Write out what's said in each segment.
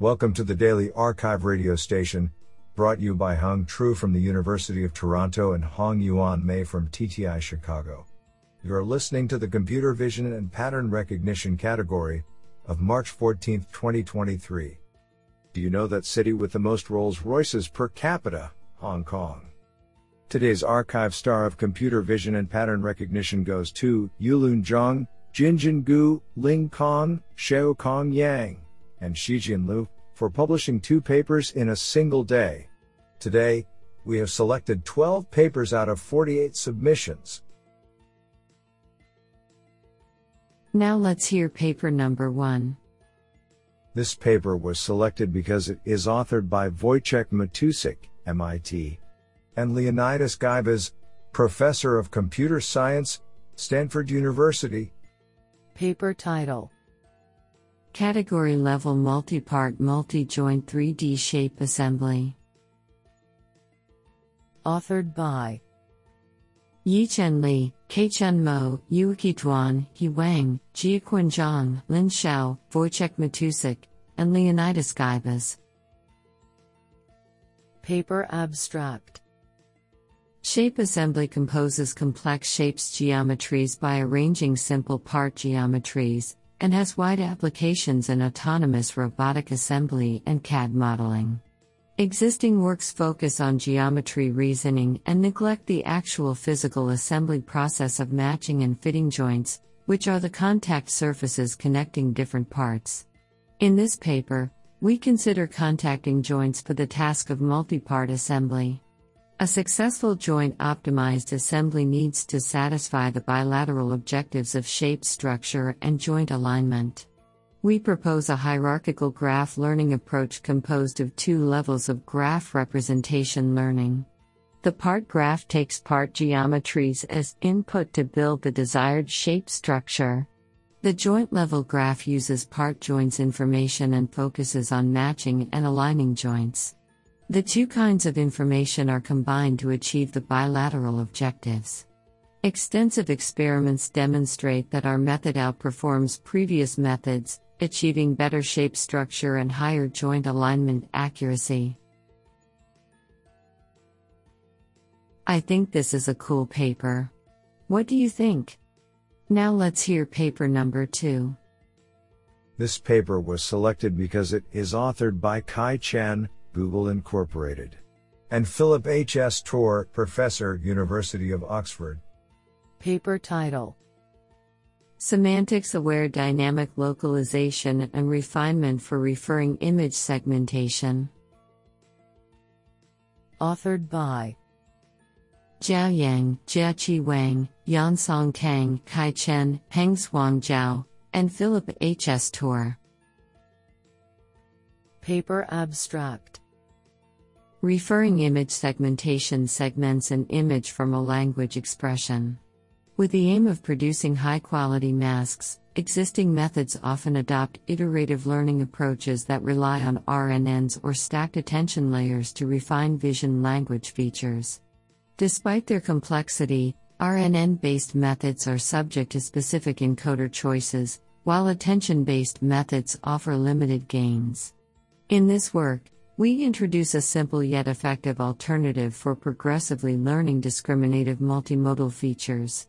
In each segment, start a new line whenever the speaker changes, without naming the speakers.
Welcome to the Daily arXiv radio station, brought you by Hung Tru from the University of Toronto and Hong Yuan Mei from TTI Chicago. You are listening to the Computer Vision and Pattern Recognition category of March 14, 2023. Do you know that city with the most Rolls Royces per capita? Hong Kong. Today's arXiv star of computer vision and pattern recognition goes to Yulun Zhang, Jinjin Gu, Ling Kong, Xiaokang Yang, and Shijian Lu for publishing two papers in a single day. Today, we have selected 12 papers out of 48 submissions.
Now let's hear paper number one.
This paper was selected because it is authored by Wojciech Matusik, MIT, and Leonidas Guibas, Professor of Computer Science, Stanford University.
Paper title Category Level Multi-Part Multi-Joint 3D Shape Assembly. Authored by Yichen Li, Kaichun Mo, Yueqi Duan, He Wang, Jiaquan Zhang, Lin Shao, Wojciech Matusik, and Leonidas Guibas. Paper Abstract. Shape assembly composes complex shapes geometries by arranging simple part geometries, and has wide applications in autonomous robotic assembly and CAD modeling. Existing works focus on geometry reasoning and neglect the actual physical assembly process of matching and fitting joints, which are the contact surfaces connecting different parts. In this paper, we consider contacting joints for the task of multi part assembly. A successful joint optimized assembly needs to satisfy the bilateral objectives of shape structure and joint alignment. We propose a hierarchical graph learning approach composed of two levels of graph representation learning. The part graph takes part geometries as input to build the desired shape structure. The joint level graph uses part joints information and focuses on matching and aligning joints. The two kinds of information are combined to achieve the bilateral objectives. Extensive experiments demonstrate that our method outperforms previous methods, achieving better shape structure and higher joint alignment accuracy. I think this is a cool paper. What do you think? Now let's hear paper number two.
This paper was selected because it is authored by Kai Chen, Google Incorporated. And Philip H. S. Torr, Professor, University of Oxford.
Paper title Semantics Aware Dynamic Localization and Refinement for Referring Image Segmentation. Authored by Zhao Yang, Jiaqi Wang, Yansong Tang, Kai Chen, Hengshuang Zhao, and Philip H. S. Torr. Paper Abstract Referring image segmentation segments an image from a language expression. With the aim of producing high quality masks, existing methods often adopt iterative learning approaches that rely on RNNs or stacked attention layers to refine vision language features. Despite their complexity, RNN based methods are subject to specific encoder choices, while attention based methods offer limited gains. In this work, we introduce a simple yet effective alternative for progressively learning discriminative multimodal features.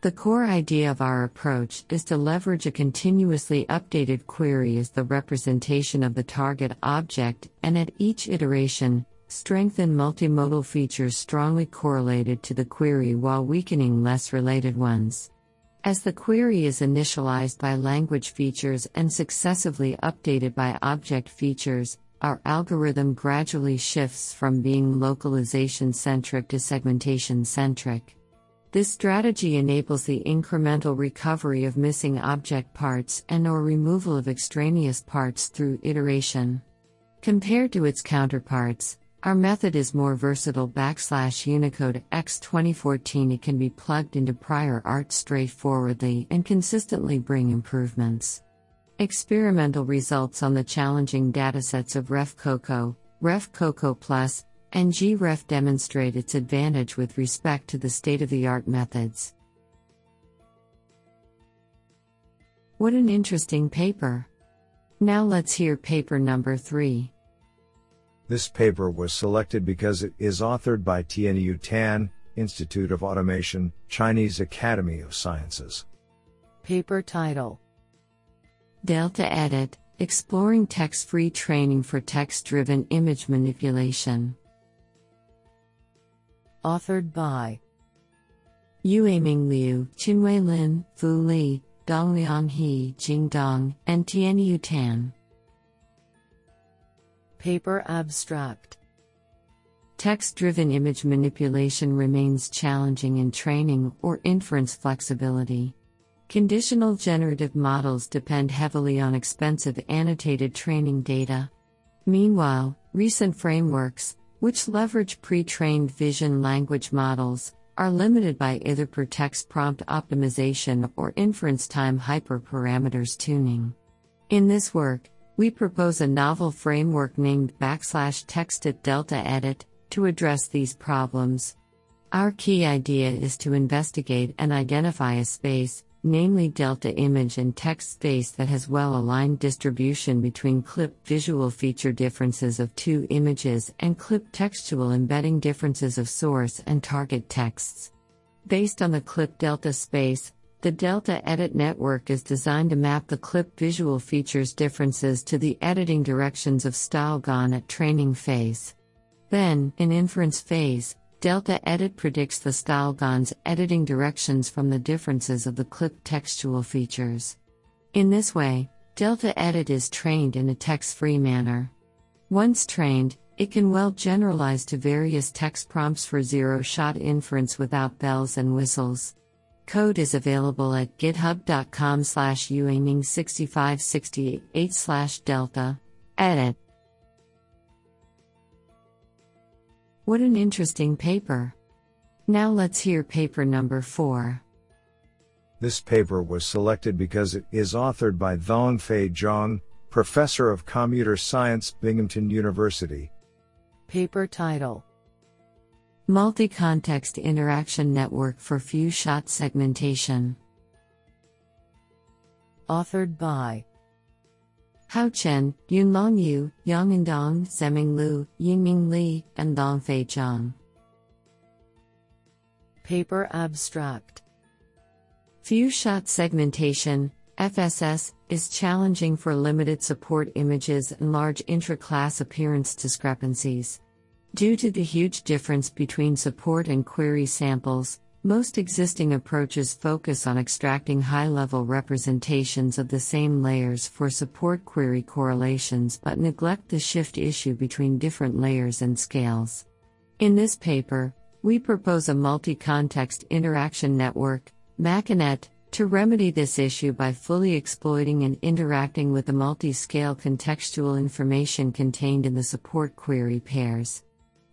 The core idea of our approach is to leverage a continuously updated query as the representation of the target object and at each iteration, strengthen multimodal features strongly correlated to the query while weakening less related ones. As the query is initialized by language features and successively updated by object features, our algorithm gradually shifts from being localization centric to segmentation centric. This strategy enables the incremental recovery of missing object parts and or removal of extraneous parts through iteration. Compared to its counterparts, our method is more versatile backslash Unicode X 2014 it can be plugged into prior art straightforwardly and consistently bring improvements. Experimental results on the challenging datasets of RefCoco, RefCoco Plus, and GREF demonstrate its advantage with respect to the state of the art methods. What an interesting paper! Now let's hear paper number 3.
This paper was selected because it is authored by Tieniu Tan, Institute of Automation, Chinese Academy of Sciences.
Paper title
Delta Edit Exploring Text Free Training for Text Driven Image Manipulation.
Authored by
Yueming Liu, Qinwei Lin, Fu Li, Dongliang He, Jing Dong, and Tieniu Tan.
Paper abstract
Text driven image manipulation remains challenging in training or inference flexibility. Conditional generative models depend heavily on expensive annotated training data. Meanwhile, recent frameworks, which leverage pre trained vision language models, are limited by either per text prompt optimization or inference time hyperparameters tuning. In this work, we propose a novel framework named backslash texted delta edit to address these problems. Our key idea is to investigate and identify a space, namely delta image and text space that has well aligned distribution between clip visual feature differences of two images and clip textual embedding differences of source and target texts. Based on the clip delta space, the Delta Edit network is designed to map the clip visual features differences to the editing directions of StyleGAN at training phase. Then, in inference phase, Delta Edit predicts the StyleGAN's editing directions from the differences of the clip textual features. In this way, Delta Edit is trained in a text free manner. Once trained, it can well generalize to various text prompts for zero shot inference without bells and whistles. Code is available at github.com slash uaiming6568 slash delta. Edit. What an interesting paper. Now let's hear paper number 4.
This paper was selected because it is authored by Zhongfei Zhang, professor of computer science, Binghamton University.
Paper title
Multi context interaction network for few shot segmentation.
Authored by
Hao Chen, Yunlong Yu, Yang Dong, Zeming Lu, Yiming Li, and Zhongfei Zhang.
Paper abstract
Few shot segmentation, FSS, is challenging for limited support images and large intra-class appearance discrepancies. Due to the huge difference between support and query samples, most existing approaches focus on extracting high level representations of the same layers for support query correlations but neglect the shift issue between different layers and scales. In this paper, we propose a multi context interaction network, MACINET, to remedy this issue by fully exploiting and interacting with the multi scale contextual information contained in the support query pairs.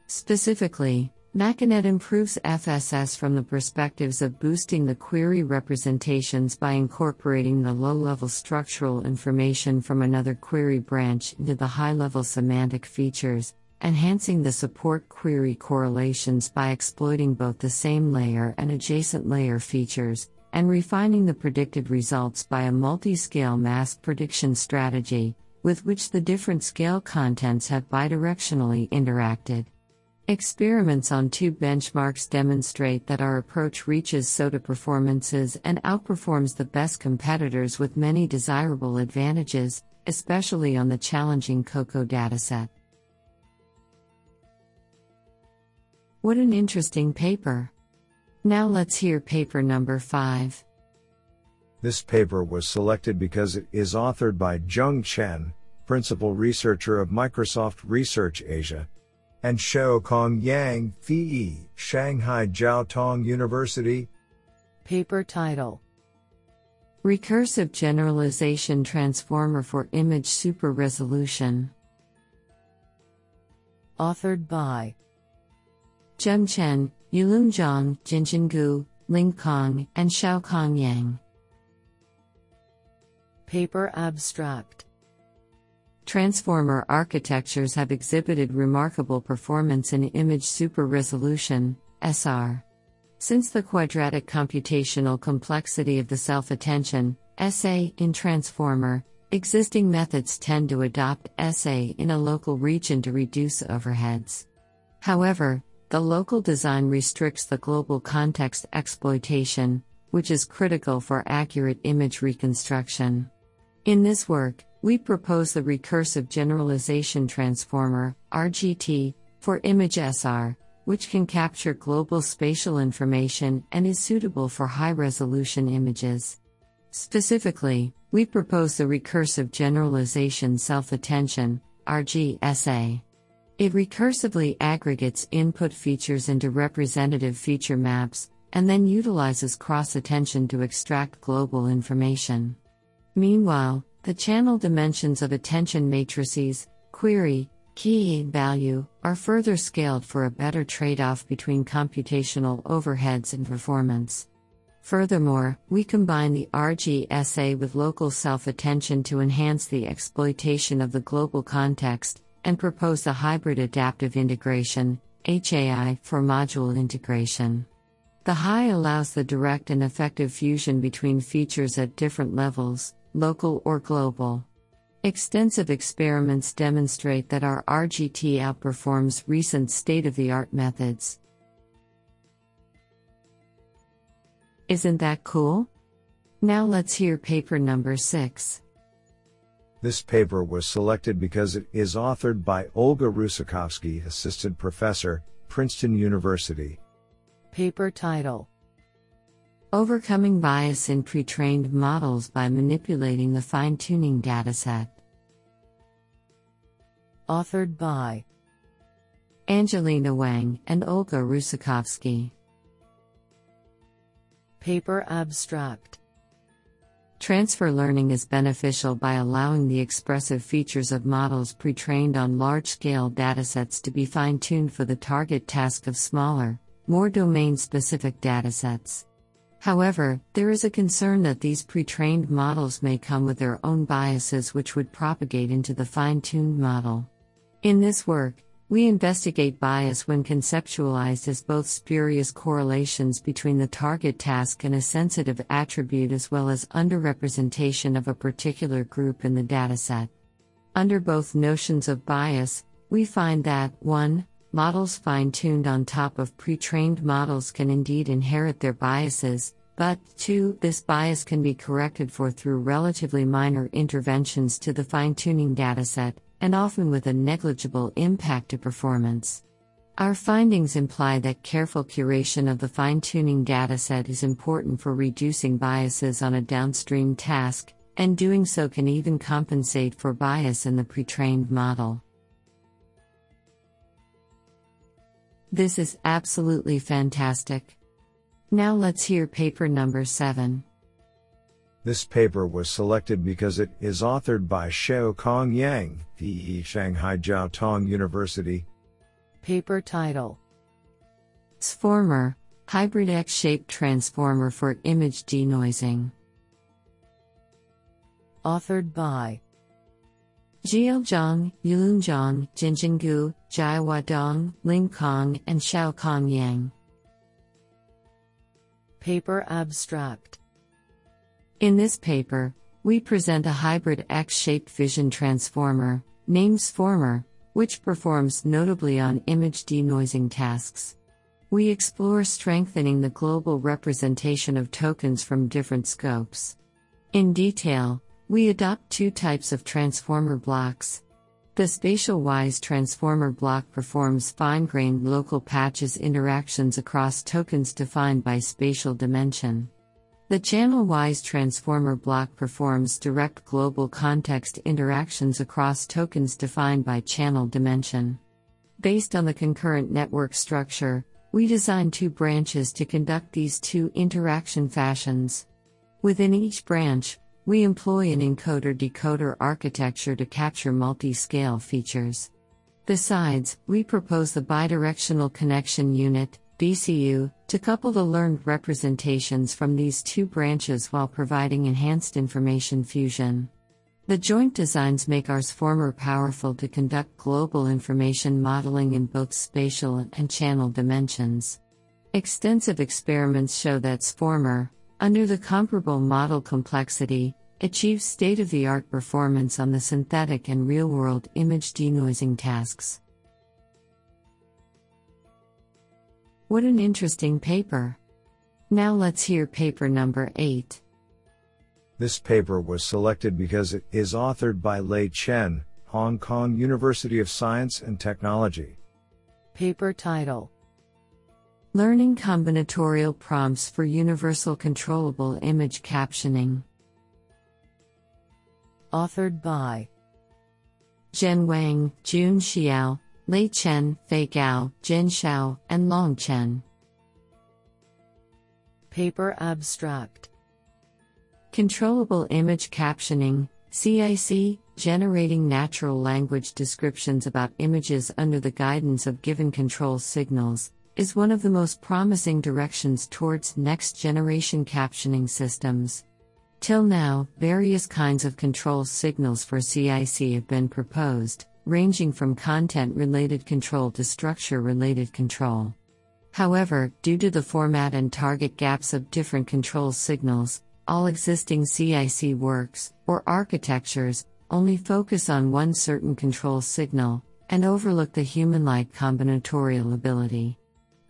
Specifically, MACINET improves FSS from the perspectives of boosting the query representations by incorporating the low level structural information from another query branch into the high level semantic features, enhancing the support query correlations by exploiting both the same layer and adjacent layer features, and refining the predicted results by a multi scale mask prediction strategy, with which the different scale contents have bidirectionally interacted. Experiments on two benchmarks demonstrate that our approach reaches SOTA performances and outperforms the best competitors with many desirable advantages, especially on the challenging COCO dataset. What an interesting paper! Now let's hear paper number 5.
This paper was selected because it is authored by Jung Chen, principal researcher of Microsoft Research Asia, and Xiaokang Yang, Fei, Shanghai Jiao Tong University.
Paper title
Recursive Generalization Transformer for Image Super Resolution.
Authored by
Zheng Chen, Yulun Zhang, Jinjin Gu, Ling Kong, and Xiaokang Yang.
Paper abstract
Transformer architectures have exhibited remarkable performance in image super resolution, SR. Since the quadratic computational complexity of the self attention, SA, in Transformer, Existing methods tend to adopt SA in a local region to reduce overheads. However, the local design restricts the global context exploitation, which is critical for accurate image reconstruction. In this work, we propose the Recursive Generalization Transformer, RGT, for Image SR, which can capture global spatial information and is suitable for high resolution images. Specifically, we propose the Recursive Generalization Self Attention, RGSA. It recursively aggregates input features into representative feature maps, and then utilizes cross attention to extract global information. Meanwhile, the channel dimensions of attention matrices, query, key value, are further scaled for a better trade off between computational overheads and performance. Furthermore, we combine the RGSA with local self attention to enhance the exploitation of the global context, and propose the hybrid adaptive integration, HAI, for module integration. The HAI allows the direct and effective fusion between features at different levels, local or global. Extensive experiments demonstrate that our RGT outperforms recent state of the art methods. Isn't that cool? Now let's hear paper number 6.
This paper was selected because it is authored by Olga Russakovsky, Assistant Professor, Princeton University.
Paper title
Overcoming bias in pre-trained models by manipulating the fine-tuning dataset.
Authored by
Angelina Wang and Olga Russakovsky.
Paper abstract
Transfer learning is beneficial by allowing the expressive features of models pre trained on large scale datasets to be fine tuned for the target task of smaller, more domain specific datasets. However, there is a concern that these pre trained models may come with their own biases which would propagate into the fine tuned model. In this work, we investigate bias when conceptualized as both spurious correlations between the target task and a sensitive attribute as well as underrepresentation of a particular group in the dataset. Under both notions of bias, we find that 1. Models fine tuned on top of pre trained models can indeed inherit their biases, but 2. This bias can be corrected for through relatively minor interventions to the fine tuning dataset, and often with a negligible impact to performance. Our findings imply that careful curation of the fine tuning dataset is important for reducing biases on a downstream task, and doing so can even compensate for bias in the pre trained model. This is absolutely fantastic. Now let's hear paper number 7.
This paper was selected because it is authored by Xiaokang Yang, the Shanghai Jiao Tong University.
Paper title
Xformer Hybrid X shaped transformer for image denoising.
Authored by
Jiao Zhang, Yulun Zhang, Jinjin Gu, Jiahua Dong, Ling Kong, and Xiaokang Yang.
Paper abstract
In this paper, we present a hybrid X shaped vision transformer, named Xformer, which performs notably on image denoising tasks. We explore strengthening the global representation of tokens from different scopes. In detail, we adopt two types of transformer blocks. The spatial wise transformer block performs fine grained local patches interactions across tokens defined by spatial dimension. The channel wise transformer block performs direct global context interactions across tokens defined by channel dimension. Based on the concurrent network structure, we design two branches to conduct these two interaction fashions. Within each branch, we employ an encoder decoder architecture to capture multi scale features. Besides, we propose the bidirectional connection unit, BCU, to couple the learned representations from these two branches while providing enhanced information fusion. The joint designs make our Xformer powerful to conduct global information modeling in both spatial and channel dimensions. Extensive experiments show that Xformer, under the comparable model complexity, achieves state of the art performance on the synthetic and real world image denoising tasks. What an interesting paper! Now let's hear paper number 8.
This paper was selected because it is authored by Lei Chen, Hong Kong University of Science and Technology.
Paper title
Learning combinatorial prompts for universal controllable image captioning.
Authored by
Zhen Wang, Jun Xiao, Lei Chen, Fei Gao, Jin Xiao, and Long Chen.
Paper abstract
Controllable image captioning, CIC, generating natural language descriptions about images under the guidance of given control signals, is one of the most promising directions towards next generation captioning systems. Till now, various kinds of control signals for CIC have been proposed, ranging from content related control to structure related control. However, due to the format and target gaps of different control signals, all existing CIC works, or architectures, only focus on one certain control signal, and overlook the human like combinatorial ability.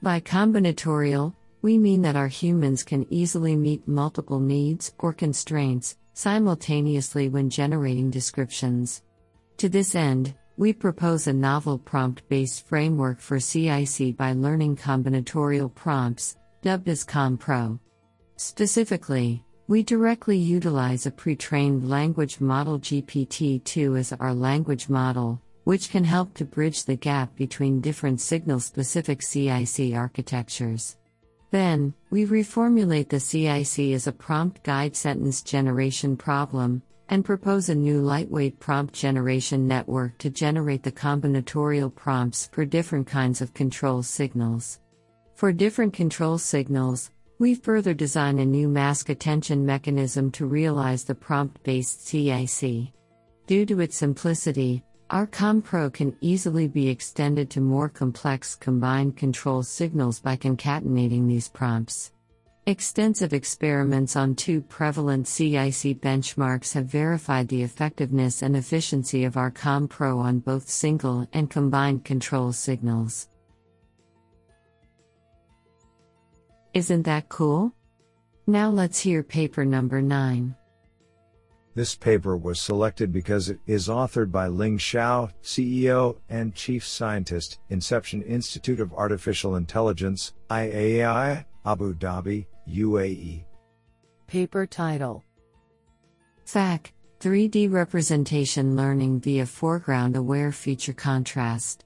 By combinatorial, we mean that our humans can easily meet multiple needs or constraints simultaneously when generating descriptions. To this end, we propose a novel prompt based framework for CIC by learning combinatorial prompts, dubbed as ComPro. Specifically, we directly utilize a pre trained language model GPT 2 as our language model, which can help to bridge the gap between different signal specific CIC architectures. Then, we reformulate the CIC as a prompt guide sentence generation problem, and propose a new lightweight prompt generation network to generate the combinatorial prompts for different kinds of control signals. For different control signals, we further design a new mask attention mechanism to realize the prompt based CIC. Due to its simplicity, our ComPro can easily be extended to more complex combined control signals by concatenating these prompts. Extensive experiments on two prevalent CIC benchmarks have verified the effectiveness and efficiency of our ComPro on both single and combined control signals. Isn't that cool? Now let's hear paper number 9.
This paper was selected because it is authored by Ling Shao, CEO and Chief Scientist, Inception Institute of Artificial Intelligence, IAI, Abu Dhabi, UAE.
Paper title
FAC 3D Representation Learning via Foreground Aware Feature Contrast.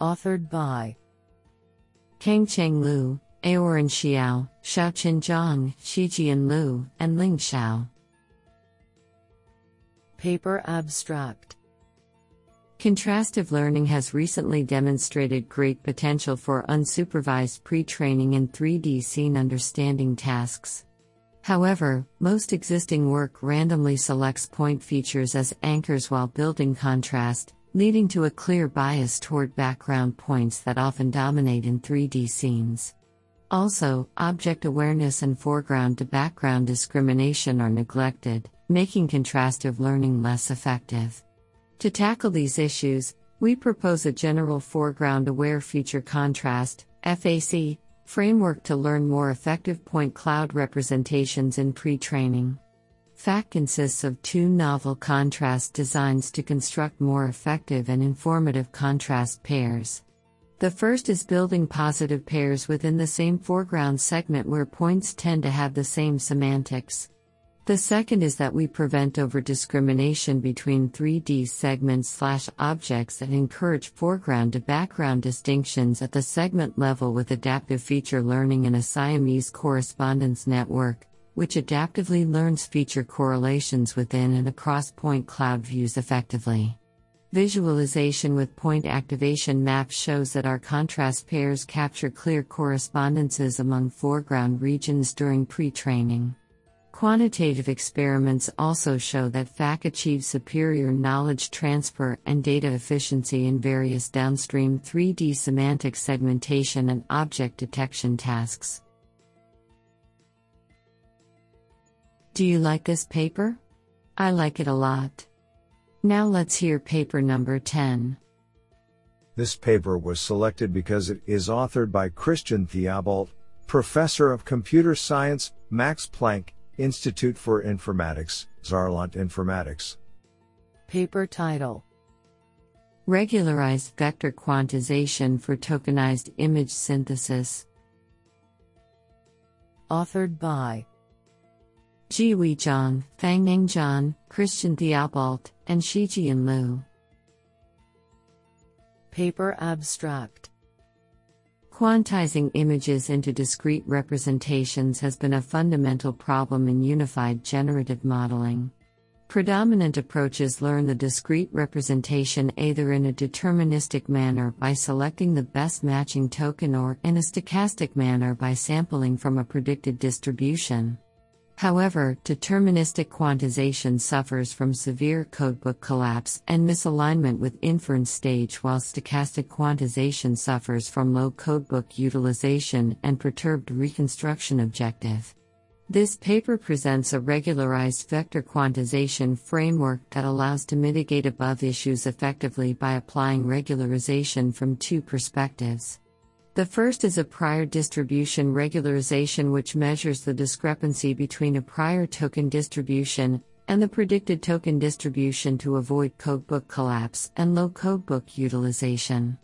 Authored by
Kangcheng Liu, Aoran Xiao, Xiaoqin Zhang, Shijian Lu, and Ling Shao.
Paper abstract
Contrastive learning has recently demonstrated great potential for unsupervised pre training in 3D scene understanding tasks. However, most existing work randomly selects point features as anchors while building contrast, leading to a clear bias toward background points that often dominate in 3D scenes. Also, object awareness and foreground to background discrimination are neglected, making contrastive learning less effective. To tackle these issues, we propose a general foreground aware feature contrast FAC framework to learn more effective point cloud representations in pre training. FAC consists of two novel contrast designs to construct more effective and informative contrast pairs. The first is building positive pairs within the same foreground segment where points tend to have the same semantics. The second is that we prevent over discrimination between 3D segments slash objects and encourage foreground to background distinctions at the segment level with adaptive feature learning in a Siamese correspondence network, which adaptively learns feature correlations within and across point cloud views effectively. Visualization with point activation maps shows that our contrast pairs capture clear correspondences among foreground regions during pre training. Quantitative experiments also show that FAC achieves superior knowledge transfer and data efficiency in various downstream 3D semantic segmentation and object detection tasks. Do you like this paper? I like it a lot. Now let's hear paper number 10.
This paper was selected because it is authored by Christian Theobalt, Professor of Computer Science, Max Planck, Institute for Informatics, Saarland Informatics.
Paper title
Regularized Vector Quantization for Tokenized Image Synthesis.
Authored by
Jiwei Zhang, Fangneng Zhan, Christian Theobalt, and Shijian Lu.
Paper abstract
Quantizing images into discrete representations has been a fundamental problem in unified generative modeling. Predominant approaches learn the discrete representation either in a deterministic manner by selecting the best matching token or in a stochastic manner by sampling from a predicted distribution. However, deterministic quantization suffers from severe codebook collapse and misalignment with inference stage, while stochastic quantization suffers from low codebook utilization and perturbed reconstruction objective. This paper presents a regularized vector quantization framework that allows to mitigate above issues effectively by applying regularization from two perspectives. The first is a prior distribution regularization, which measures the discrepancy between a prior token distribution and the predicted token distribution to avoid codebook collapse and low codebook utilization.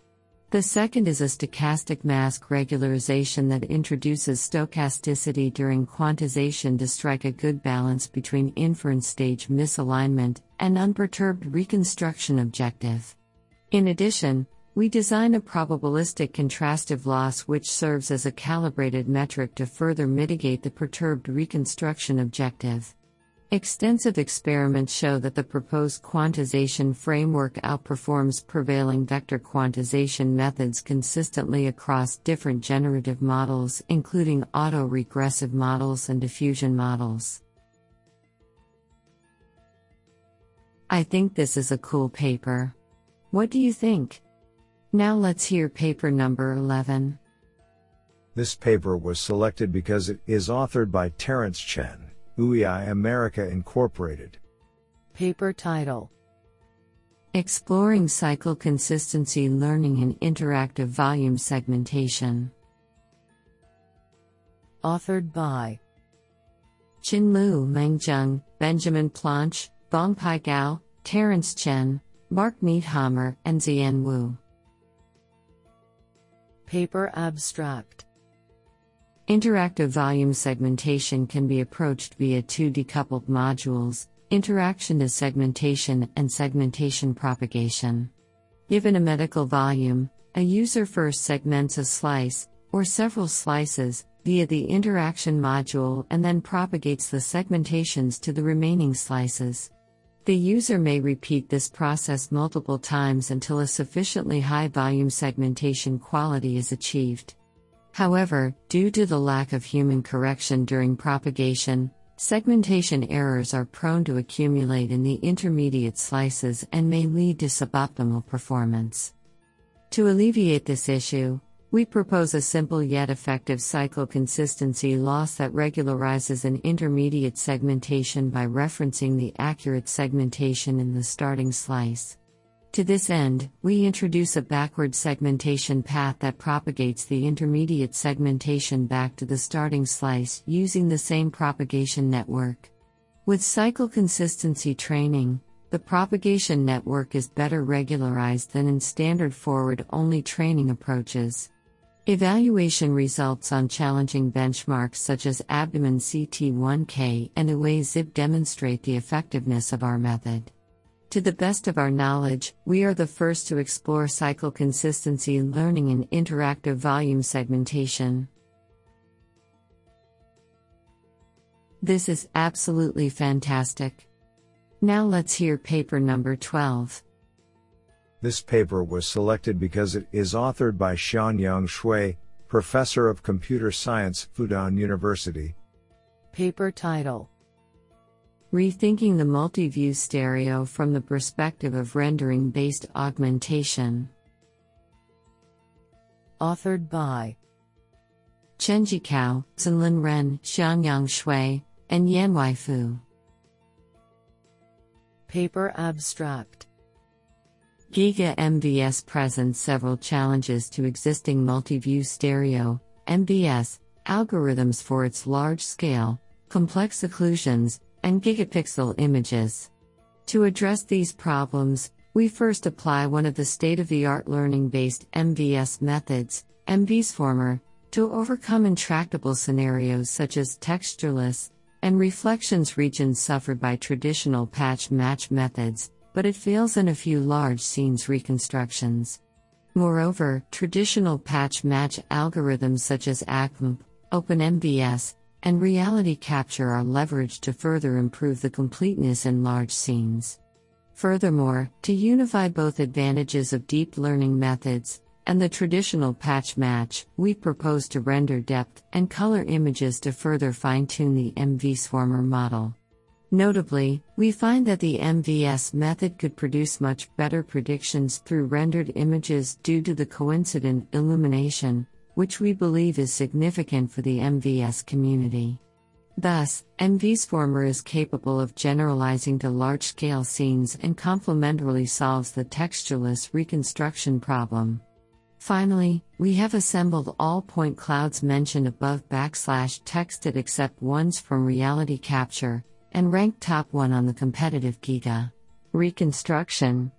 The second is a stochastic mask regularization that introduces stochasticity during quantization to strike a good balance between inference stage misalignment and unperturbed reconstruction objective. In addition, we design a probabilistic contrastive loss which serves as a calibrated metric to further mitigate the perturbed reconstruction objective. Extensive experiments show that the proposed quantization framework outperforms prevailing vector quantization methods consistently across different generative models, including autoregressive models and diffusion models. I think this is a cool paper. What do you think? Now let's hear paper number 11.
This paper was selected because it is authored by Terence Chen, UEI America Incorporated.
Paper title
Exploring Cycle Consistency Learning in Interactive Volume Segmentation.
Authored by
Chin-Lu Meng-Zheng, Benjamin Planche, Zhongpai Gao, Terence Chen, Mark Niethammer, and Ziyan Wu.
Paper abstract
Interactive volume segmentation can be approached via two decoupled modules interaction is segmentation and segmentation propagation. Given a medical volume, a user first segments a slice, or several slices, via the interaction module and then propagates the segmentations to the remaining slices. The user may repeat this process multiple times until a sufficiently high volume segmentation quality is achieved. However, due to the lack of human correction during propagation, segmentation errors are prone to accumulate in the intermediate slices and may lead to suboptimal performance. To alleviate this issue, we propose a simple yet effective cycle consistency loss that regularizes an intermediate segmentation by referencing the accurate segmentation in the starting slice. To this end, we introduce a backward segmentation path that propagates the intermediate segmentation back to the starting slice using the same propagation network. With cycle consistency training, the propagation network is better regularized than in standard forward only training approaches. Evaluation results on challenging benchmarks such as Abdomen CT1K and OAI-ZIB demonstrate the effectiveness of our method. To the best of our knowledge, we are the first to explore cycle consistency learning in interactive volume segmentation. This is absolutely fantastic. Now let's hear paper number 12.
This paper was selected because it is authored by Xiangyang Xue, Professor of Computer Science, Fudan University.
Paper title
Rethinking the Multi-View Stereo from the Perspective of Rendering Based Augmentation.
Authored by
Chenji Cao, Zhenlin Ren, Xiangyang Xue, and Yanwei Fu.
Paper Abstract
Giga MVS presents several challenges to existing multi-view stereo MVS algorithms for its large scale, complex occlusions, and gigapixel images. To address these problems, we first apply one of the state of the art learning based MVS methods, MVSformer, to overcome intractable scenarios such as textureless and reflections regions suffered by traditional patch match methods, but it fails in a few large scenes reconstructions. Moreover, traditional patch match algorithms such as ACMP, OpenMVS, and reality capture are leveraged to further improve the completeness in large scenes. Furthermore, to unify both advantages of deep learning methods and the traditional patch match, we propose to render depth and color images to further fine tune the MVSformer model. Notably, we find that the MVS method could produce much better predictions through rendered images due to the coincident illumination, which we believe is significant for the MVS community. Thus, MVSformer is capable of generalizing to large scale scenes and complementarily solves the textureless reconstruction problem. Finally, we have assembled all point clouds mentioned above backslash texted except ones from reality capture, and ranked top 1 on the competitive Giga. Reconstruction.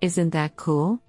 Isn't that cool?